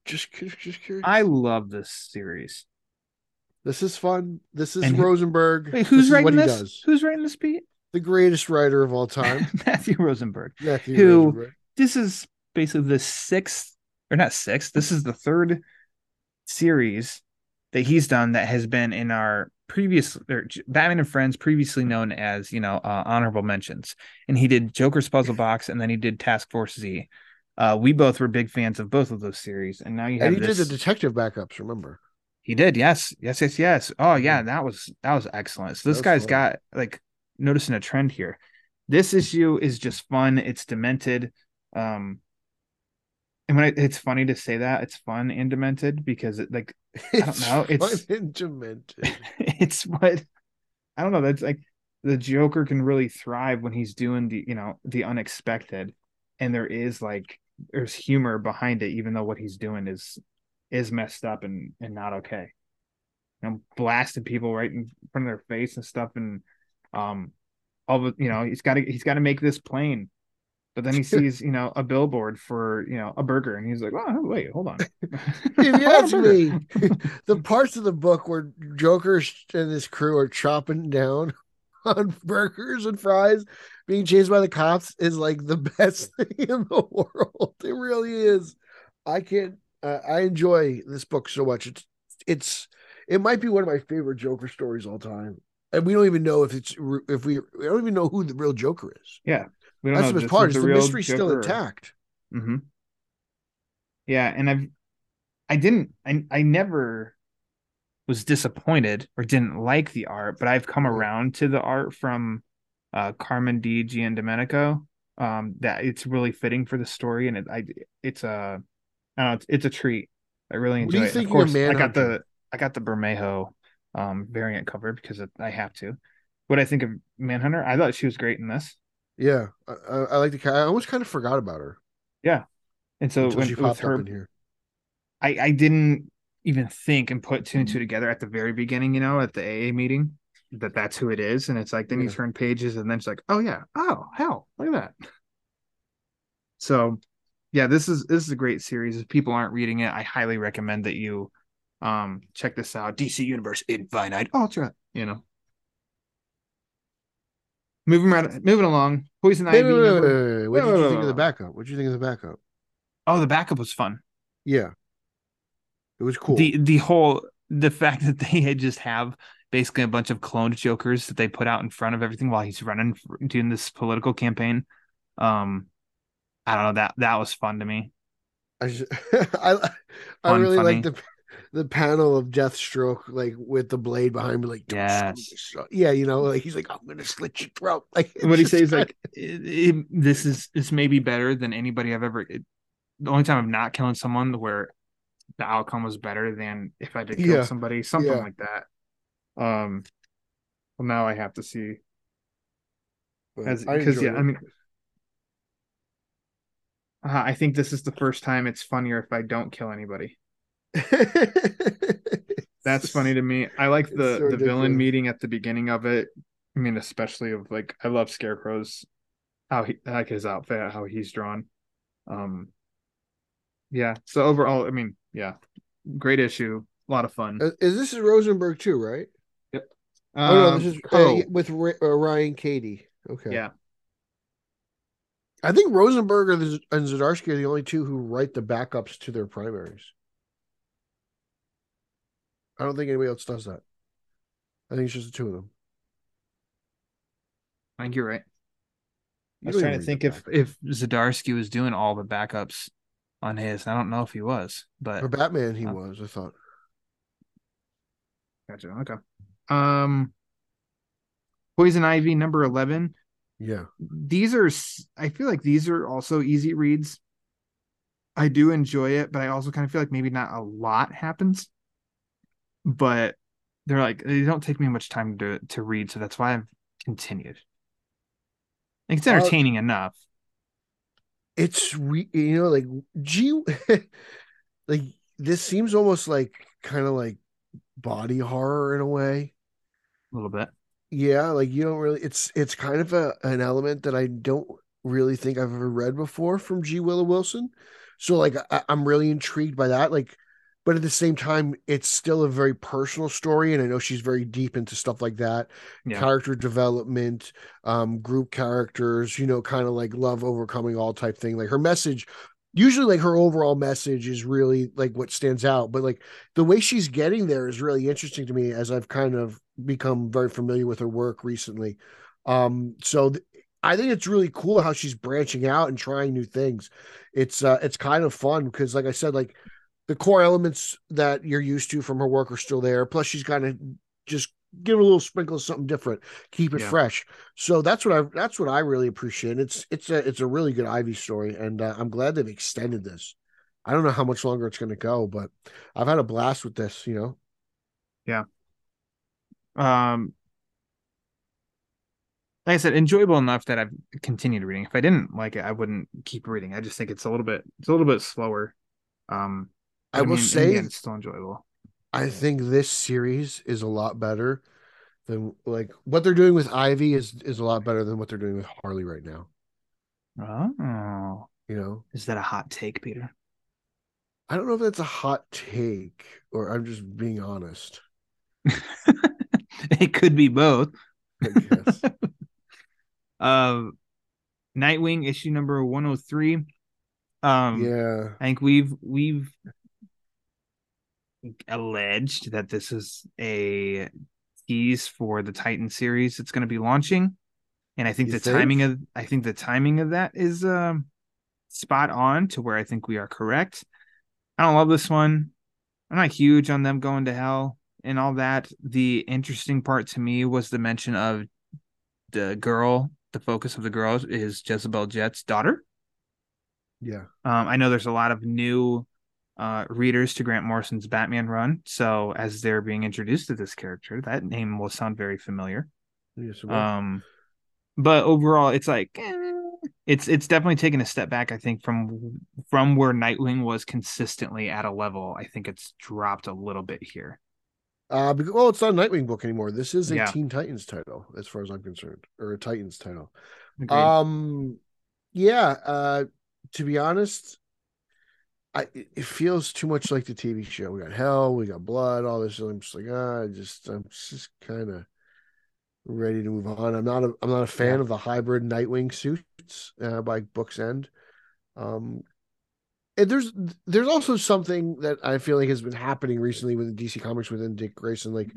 just just curious. I love this series. this is fun. This is And Rosenberg. Wait, who's this writing this? Who's writing this Pete? The greatest writer of all time. Matthew Rosenberg. Matthew Who- Rosenberg. This is basically the sixth, or not sixth. This is the third series that he's done that has been in our previous or Batman and Friends, previously known as you know uh, honorable mentions. And he did Joker's Puzzle Box, and then he did Task Force Z. Uh, we both were big fans of both of those series, and now you have And he this. did the detective backups, remember? He did, yes, yes, yes, yes. Oh yeah, that was that was excellent. So this guy's fun. got like noticing a trend here. This issue is just fun. It's demented. Um, and when it, it's funny to say that it's fun and demented because it like I don't know, it's- demented. it's what I don't know. That's like the Joker can really thrive when he's doing the you know the unexpected, and there is like there's humor behind it, even though what he's doing is is messed up and and not okay. You know, blasting people right in front of their face and stuff, and um, all the you know he's got to he's got to make this plain. But then he sees, you know, a billboard for, you know, a burger, and he's like, "Oh, wait, hold on." If you I want a ask me, the parts of the book where Joker and his crew are chopping down on burgers and fries being chased by the cops is like the best thing in the world. It really is. I can't. Uh, I enjoy this book so much. It's it's it might be one of my favorite Joker stories all time. And we don't even know if it's if we we don't even know who the real Joker is. We don't That's know the if best this part. is the real mystery's still Joker or- intact. Mm-hmm. Yeah, and I've I didn't I I never was disappointed or didn't like the art, but I've come around to the art from uh Carmine Di Giandomenico. Um that it's really fitting for the story and it I it's a I don't know, it's, it's a treat. I really What do enjoy you it. Of course, I got the I got the Bermejo um variant cover because I have to. What I think of Manhunter, I thought she was great in this. Yeah, I, I, like the. I almost kind of forgot about her Yeah, And so until when she popped her up in here. I, I didn't even think and put two and two together at the very beginning, you know, at the AA meeting, that that's who it is. And it's like, then you turn pages and then it's like, oh yeah, oh hell, look at that. So yeah, this is this is a great series. If people aren't reading it, I highly recommend that you um check this out. DC Universe Infinite Ultra, you know. Moving right moving along. Poison Wait, Ivy. wait, wait, number- wait, wait. What did you think of the backup? What did you think of the backup? Oh, the backup was fun. Yeah, it was cool. the the whole the fact that they had just have basically a bunch of cloned jokers that they put out in front of everything while he's running doing this political campaign um i don't know that that was fun to me I just, I I Fun, really like the the panel of Deathstroke, like with the blade behind me, like "Don't Yes. shoot this shot." yeah, you know, like he's like, I'm gonna slit your throat. Like what he says like it, it- this is this may be better than anybody i've ever it, the only time i'm not killing someone where the outcome was better than if i did kill Yeah. somebody something Yeah. like that um well now i have to see because yeah enjoyed i mean uh, i think this is the first time it's funnier if i don't kill anybody it. that's funny to me i like the so the villain meeting at the beginning of it i mean especially of like i love scarecrow's how he like his outfit how he's drawn um yeah so overall i mean yeah great issue a lot of fun Uh, Is this is Rosenberg too, right? um, oh no, this is uh, with Ra- uh, Ryan Katie. Okay. yeah I think Rosenberg and Z- and Zdarsky are the only two who write the backups to their primaries. I don't think anybody else does that. I think it's just the two of them. I think you're right. I was trying to think if if Zdarsky was doing all the backups on his. I don't know if he was, but For Batman, he Uh, was. I thought. gotcha. Okay. Um, Poison Ivy number eleven. Yeah. These are. I feel like these are also easy reads. I do enjoy it, but I also kind of feel like maybe not a lot happens. But they're like they don't take me much time to to read, so that's why I've continued. Like it's Uh, entertaining enough. It's re- you know like G, like this seems almost like kind of like body horror in a way. A little bit. Yeah, like you don't really. It's it's kind of a an element that I don't really think I've ever read before from G. Willow Wilson. So like I, I'm really intrigued by that. Like, but at the same time, it's still a very personal story, and I know she's very deep into stuff like that, Yeah. character development, um, group characters. You know, kind of like love overcoming all type thing. Like her message. Usually, like her overall message is really like what stands out, but like the way she's getting there is really interesting to me as I've kind of become very familiar with her work recently. Um, so th- I think it's really cool how she's branching out and trying new things. It's uh it's kind of fun because like I said, like the core elements that you're used to from her work are still there. Plus she's kind of just give a little sprinkle of something different, keep it Yeah. fresh. So that's what I that's what I really appreciate. It's it's a it's a really good Ivy story, and uh, I'm glad they've extended this. I don't know how much longer it's going to go, but I've had a blast with this. You know, Yeah. um like I said, enjoyable enough that I've continued reading. If I didn't like it, I wouldn't keep reading. I just think it's a little bit it's a little bit slower. Um I will mean, say again, it's still enjoyable. I think this series is a lot better than like what they're doing with Ivy is is a lot better than what they're doing with Harley right now. Oh, You know, is that a hot take, Peter? I don't know if that's a hot take or I'm just being honest. it could be both. Um, Nightwing issue number one hundred three. Um, yeah, I think we've we've alleged that this is a tease for the Titan series that's going to be launching, and I think You the think? timing of I think the timing of that is um spot on to where I think we are correct. I don't love this one. I'm not huge on them going to hell and all that. The interesting part to me was the mention of the girl. The focus of the girl is Jezebel Jet's daughter. yeah. Um, I know there's a lot of new uh, readers to Grant Morrison's Batman run. So as they're being introduced to this character, that name will sound very familiar. Yes. Um, but overall, it's like eh, it's it's definitely taken a step back. I think from from where Nightwing was consistently at a level, I think it's dropped a little bit here. Uh, because, well, it's not a Nightwing book anymore. This is a Yeah. Teen Titans title, as far as I'm concerned, or a Titans title. Agreed. Um, yeah. Uh, to be honest, I it feels too much like the TV show. We got hell, we got blood, all this. I'm just like, ah, I just I'm just kind of ready to move on. I'm not a I'm not a fan Yeah. of the hybrid Nightwing suits uh, by Book's End. Um, and there's there's also something that I feel like has been happening recently with DC Comics within Dick Grayson, like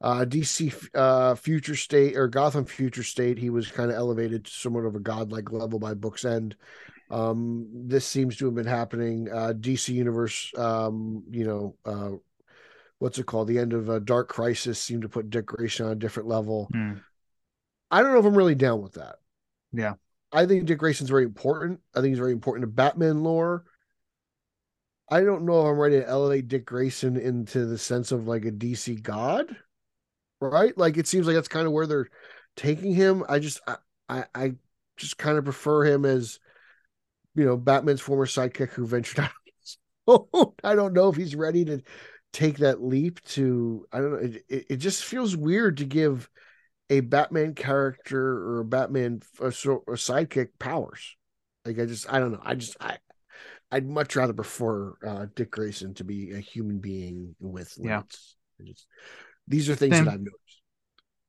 uh DC uh Future State or Gotham Future State. He was kind of elevated to somewhat of a godlike level by Book's End. Um, this seems to have been happening. Uh, DC Universe, um, you know, uh, what's it called? The end of uh, Dark Crisis seemed to put Dick Grayson on a different level. Hmm. I don't know if I'm really down with that. Yeah. I think Dick Grayson's very important. I think he's very important to Batman lore. I don't know if I'm ready to elevate Dick Grayson into the sense of like a DC god, right? Like it seems like that's kind of where they're taking him. I just, I, I, I just kind of prefer him as, you know, Batman's former sidekick who ventured out. I don't know if he's ready to take that leap to. I don't know. It, it, just feels weird to give a Batman character or a Batman a, a sidekick powers. Like I just, I don't know. I just, I, I'd much rather prefer uh, Dick Grayson to be a human being with Yeah. limits. I just, these are things Same. that I've noticed.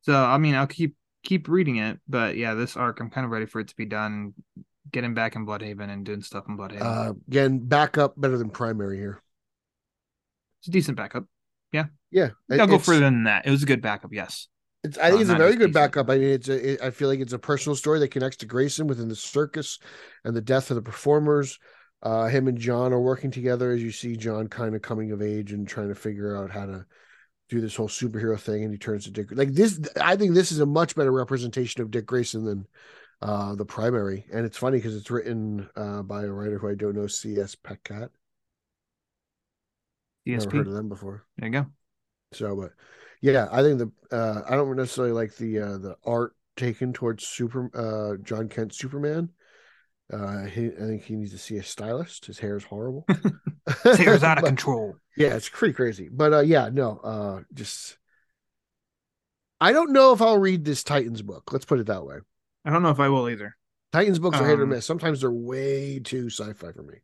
So I mean, I'll keep keep reading it, but yeah, this arc I'm kind of ready for it to be done. Getting back in Blüdhaven and doing stuff in Blüdhaven. Uh, again, backup better than primary here. it's a decent backup. Yeah, Yeah. I'll go further than that. It was a good backup. Yes. It's, I think Uh, it's a very good decent. backup. I mean, it's a, it, I feel like it's a personal story that connects to Grayson within the circus and the death of the performers. Uh, him and John are working together as you see John kind of coming of age and trying to figure out how to do this whole superhero thing. And he turns to Dick. Like this, I think this is a much better representation of Dick Grayson than uh, the primary. And it's funny because it's written uh, by a writer who I don't know, C.S. Pacat. Never heard of them before. There you go. So, but yeah, I think the uh, I don't necessarily like the uh, the art taken towards Super uh, John Kent Superman. Uh, he, I think he needs to see a stylist. His hair is horrible. His is out of But- control. Yeah, it's pretty crazy. But uh, yeah, no, uh, just I don't know if I'll read this Titans book. Let's put it that way. I don't know if I will either. Titans books are hit or Um, miss. Sometimes they're way too sci-fi for me.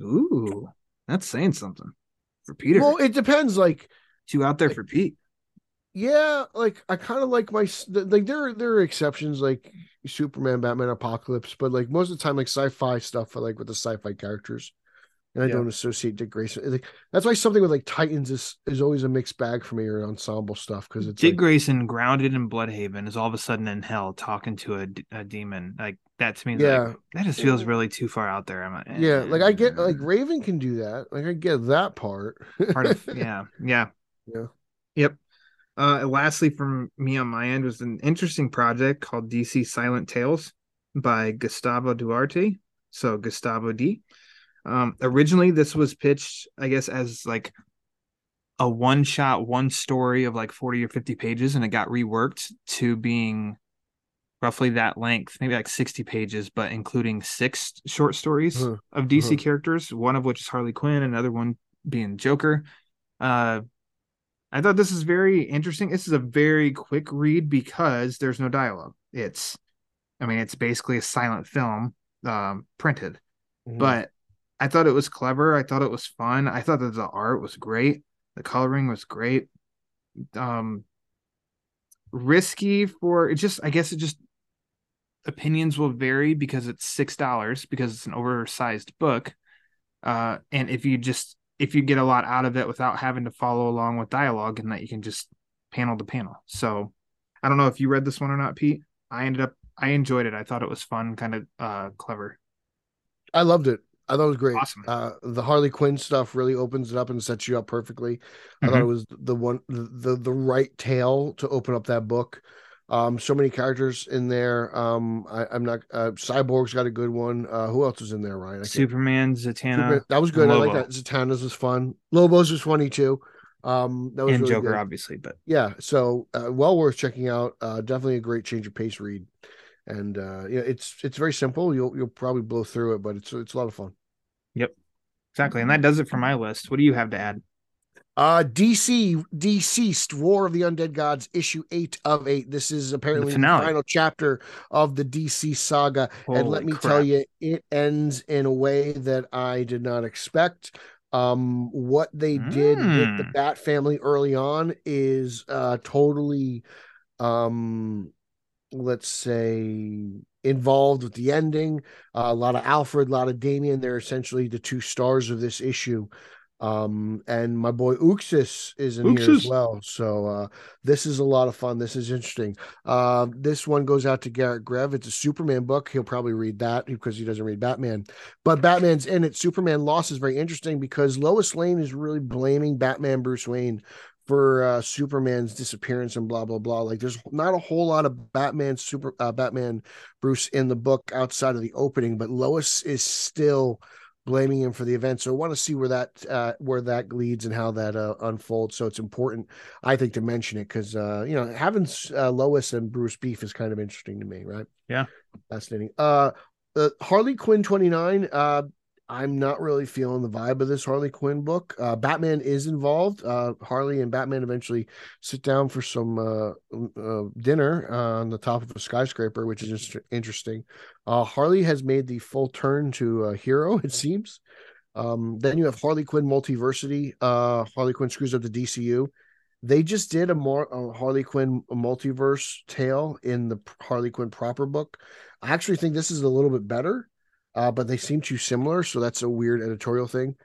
Ooh, that's saying something for Peter. Well, it depends. Like Too out there for Pete. yeah like i kind of like my like there there are exceptions like superman batman apocalypse but like most of the time like sci-fi stuff I like with the sci-fi characters and i Yeah. don't associate dick grayson like, that's why something with like titans is is always a mixed bag for me or ensemble stuff because it's Dick like, Grayson, grounded in Blüdhaven, is all of a sudden in hell talking to a, a demon. Like that to me, Yeah. like, that just feels really too far out there. I'm like, yeah like i get like eh. raven can do that like i get that part part of yeah, yeah, Yeah. yep. Uh, lastly, from me on my end was an interesting project called DC Silent Tales by Gustavo Duarte. So Gustavo D. Um, originally, this was pitched, I guess, as like a one shot, one story of like 40 or 50 pages, and it got reworked to being roughly that length, maybe like 60 pages, but including six short stories Huh. of DC Uh-huh. characters, one of which is Harley Quinn, another one being Joker. Uh, I thought this is very interesting. This is a very quick read because there's no dialogue. It's, I mean, it's basically a silent film um, printed Mhm. but I thought it was clever. I thought it was fun. I thought that the art was great. The coloring was great. Um, risky for it just, I guess it just opinions will vary because it's six dollars because it's an oversized book. Uh, and if you just if you get a lot out of it without having to follow along with dialogue, and that you can just panel to panel. So I don't know if you read this one or not, Pete. I ended up I enjoyed it. I thought it was fun, kind of uh clever. I loved it. I thought it was great. Awesome. Uh, the Harley Quinn stuff really opens it up and sets you up perfectly. I Mm-hmm. thought it was the one, the, the right tale to open up that book. Um, so many characters in there. Um, I, I'm not. Uh, Cyborg's got a good one. Uh, who else was in there, Ryan? Superman, Zatanna, Superman- that was good. I like that. Zatanna's was fun. Lobos was funny too. Um, that was and really Joker, good. obviously, but yeah so uh, well worth checking out uh definitely a great change of pace read and uh yeah it's it's very simple you'll you'll probably blow through it but it's it's a lot of fun exactly. And that does it for my list. What do you have to add? uh dc deceased war of the undead gods issue eight of eight this is apparently the, finale. final chapter of the dc saga and let me crap. tell you it ends in a way that i did not expect um what they did with the Mm. bat family early on is uh totally um let's say involved with the ending. Uh, a lot of alfred a lot of Damian they're essentially the two stars of this issue. Um and my boy Uxas is in here as well. So uh this is a lot of fun. This is interesting. Uh this one goes out to garrett grev. It's a superman book. He'll probably read that because he doesn't read batman. But batman's in it. Superman Lost is very interesting because lois lane is really blaming batman bruce wayne for uh, Superman's disappearance and blah blah blah. Like, there's not a whole lot of Batman super uh, Batman Bruce in the book outside of the opening, but Lois is still blaming him for the event. So I want to see where that uh, where that leads and how that uh, unfolds. So it's important, I think, to mention it because uh, you know having uh, Lois and Bruce beef is kind of interesting to me, right? Yeah. fascinating. Uh, uh Harley Quinn twenty nine. Uh, I'm not really feeling the vibe of this Harley Quinn book. Uh, Batman is involved. Uh, Harley and Batman eventually sit down for some uh, uh, dinner on the top of a skyscraper, which is just interesting. Uh, Harley has made the full turn to a hero, it seems. Um, then you have Harley Quinn Multiversity. Uh, Harley Quinn screws up the DCU. They just did a more a Harley Quinn multiverse tale in the Harley Quinn proper book. I actually think this is a little bit better, uh, but they seem too similar, so that's a weird editorial thing.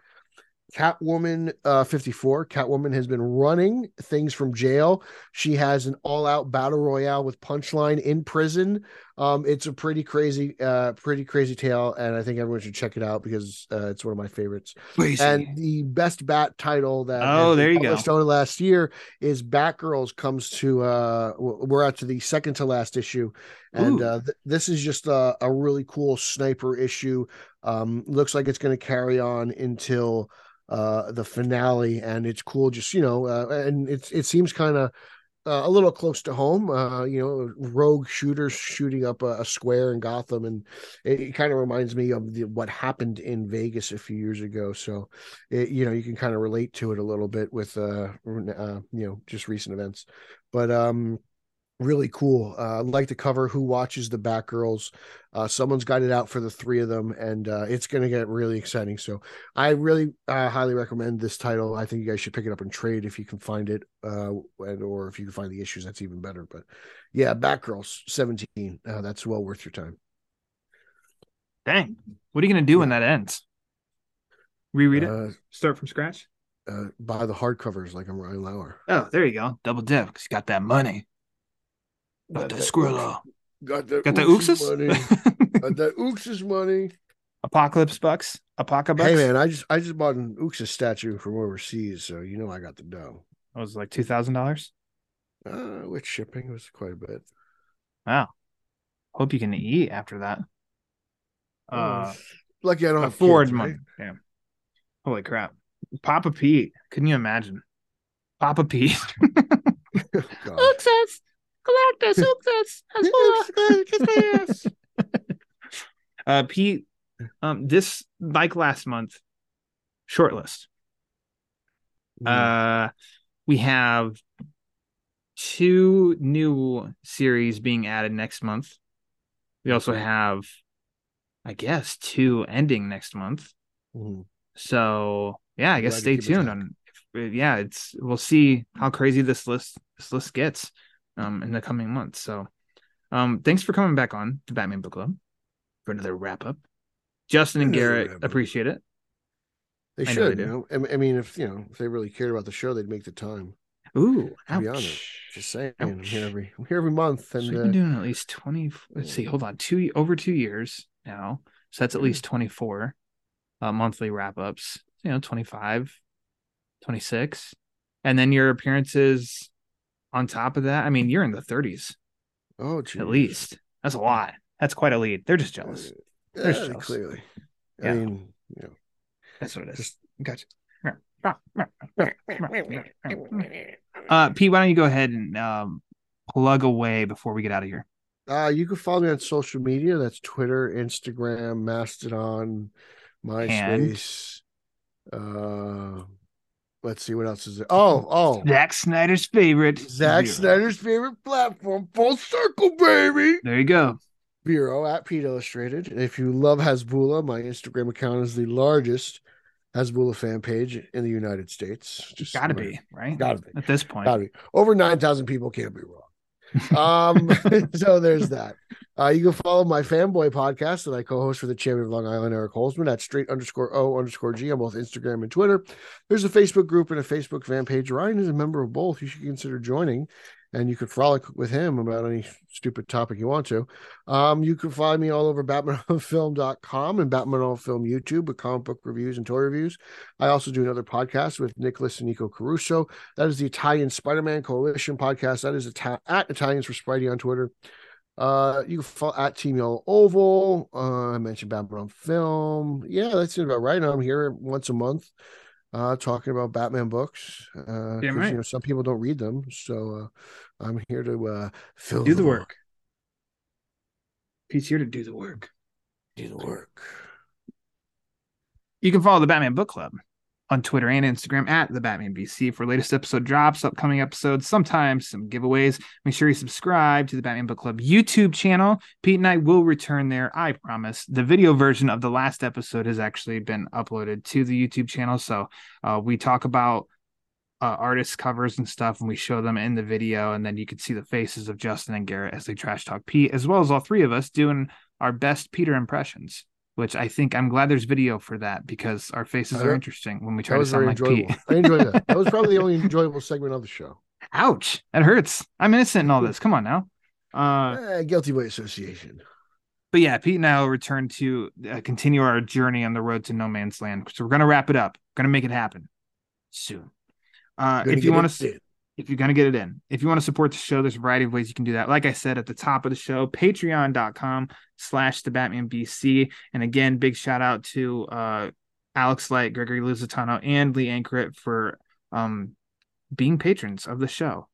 Catwoman uh, 54. Catwoman has been running things from jail. She has an all out battle royale with Punchline in prison. Um, it's a pretty crazy, uh, pretty crazy tale, and I think everyone should check it out because uh, it's one of my favorites. Crazy. And the best bat title that Oh, there you go. over last year is Batgirls comes to uh we're out to the second to last issue and uh th- this is just a, a really cool sniper issue um looks like it's going to carry on until uh the finale and it's cool just you know uh, and it's it seems kind of uh, a little close to home uh you know rogue shooters shooting up a, a square in gotham and it, it kind of reminds me of the, what happened in vegas a few years ago so it, you know you can kind of relate to it a little bit with uh, uh you know just recent events. But um really cool uh I'd like to cover who watches the batgirls uh someone's got it out for the three of them and uh it's gonna get really exciting so i really uh highly recommend this title i think you guys should pick it up and trade if you can find it uh and or if you can find the issues that's even better but yeah batgirls 17 uh, that's well worth your time Dang. What are you going to do when that ends? Reread it? uh, Start from scratch? uh buy the hardcovers like i'm ryan lauer Oh, there you go. Double dip because you got that money. Got the Skrilla. got that Got the Ookses Ookses? money got that Ookses money Apocalypse Bucks? Apocalypse? Hey man, I just I just bought an Uxas statue from overseas, so you know I got the dough. That was like $2,000. Uh, with shipping, it was quite a bit. Wow. Hope you can eat after that. Uh, Oh, lucky I don't have afford kids, money. right? Yeah. Holy crap. Papa Pete. Couldn't you imagine? Papa Pete. Oxus. Galactus. Oxus. uh, Pete, um, this like last month, shortlist. Uh, we have two new series being added next month. We also have, I guess, two ending next month. Mhm. So yeah, I guess glad stay tuned on. If, yeah, it's we'll see how crazy this list this list gets um in the coming months. So um thanks for coming back on to Batman Book Club for another wrap up. Justin and Garrett appreciate it. They I know should, they you know. I- mean, if you know, if they really cared about the show, they'd make the time. Ooh, To be honest, just saying, I'm here every I'm here every month, So and we've uh, been doing at least 20 let's see hold on two over two years now so that's at Hmm. least 24 uh, monthly wrap-ups you know 25 26 and then your appearances on top of that i mean you're in the 30s oh, geez. at least that's a lot that's quite a lead they're just jealous They're Yeah, jealous. clearly. Yeah. I mean, you know, that's what it is just gotcha uh pete why don't you go ahead and um plug away before we get out of here Uh, you can follow me on social media. That's Twitter, Instagram, Mastodon, MySpace. Uh, let's see what else is there. Oh, oh, Zack Snyder's favorite Zack Zero. Snyder's favorite platform, full circle, baby. there you go Vero at Pete Illustrated. If you love Hasbulla, my Instagram account is the largest Hasbulla fan page in the United States. Just gotta my- be right gotta be. at this point Gotta be. Over 9,000 people can't be wrong. Um, so there's that. Uh, you can follow my fanboy podcast that I co-host for the champion of Long Island, Eric Holzman, at straight underscore O underscore G on both Instagram and Twitter. There's a Facebook group and a Facebook fan page. Ryan is a member of both. You should consider joining, and you could frolic with him about any stupid topic you want to. Um, you can find me all over BatmanOnFilm.com and Batman on Film YouTube with comic book reviews and toy reviews. I also do another podcast with Nicholas and Nico Caruso. That is the Italian Spider-Man Coalition podcast. That is Ita- at Italians for Spidey on Twitter. Uh, you can follow at Team Yellow Oval. Uh, I mentioned Batman on Film. Yeah, that's it about right. I'm here once a month, uh, talking about Batman books. Uh, 'cause, right. you know some people don't read them, so uh, I'm here to uh, fill do the them work. He's here to do the work. Do the work. You can follow the Batman Book Club on Twitter and Instagram at the Batman BC for latest episode drops, upcoming episodes, sometimes some giveaways. Make sure you subscribe to the Batman Book Club YouTube channel. Pete and I will return there, I promise. The video version of the last episode has actually been uploaded to the YouTube channel. So uh, we talk about uh, artist covers and stuff, and we show them in the video, and then you can see the faces of Justin and Garrett as they trash talk Pete, as well as all three of us doing our best Peter impressions. Which I think I'm glad there's video for that because our faces are interesting when we try to sound like enjoyable. Pete. I enjoyed that. That was probably the only enjoyable segment of the show. Ouch, that hurts. I'm innocent in all this. Come on now. Uh, Eh, guilty by association. but yeah, Pete and I will return to uh, continue our journey on the road to no man's land. So we're gonna wrap it up. Gonna make it happen soon. Uh, if you want to, in. If you're gonna get it in, if you want to support the show, there's a variety of ways you can do that. Like I said at the top of the show, patreon.com slash the Batman BC. And again, big shout out to uh Alex Light, Gregory Luzitano, and Lee Anchoret for um being patrons of the show.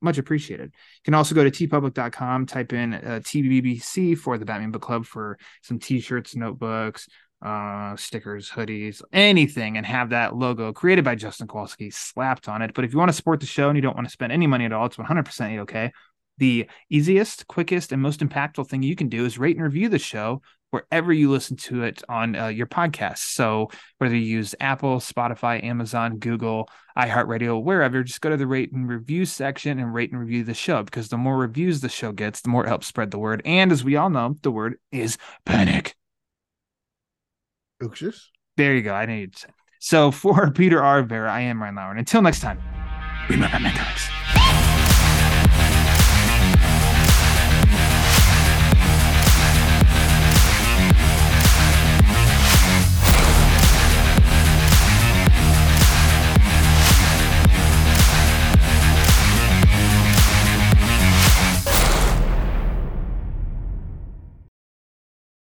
Much appreciated. You can also go to teepublic.com, type in uh, TBBC for the Batman Book Club for some t-shirts, notebooks, uh, stickers, hoodies, anything, and have that logo created by Justin Kowalski slapped on it. But if you want to support the show and you don't want to spend any money at all, it's 100% okay. The easiest, quickest, and most impactful thing you can do is rate and review the show wherever you listen to it on uh, your podcast. So whether you use Apple, Spotify, Amazon, Google, iHeartRadio, wherever, just go to the rate and review section and rate and review the show because the more reviews the show gets, the more it helps spread the word. And as we all know, the word is panic. Oopsies. There you go. I need to say. So for Peter R. Verra, I am Ryan Lauer. And until next time, remember, my comics.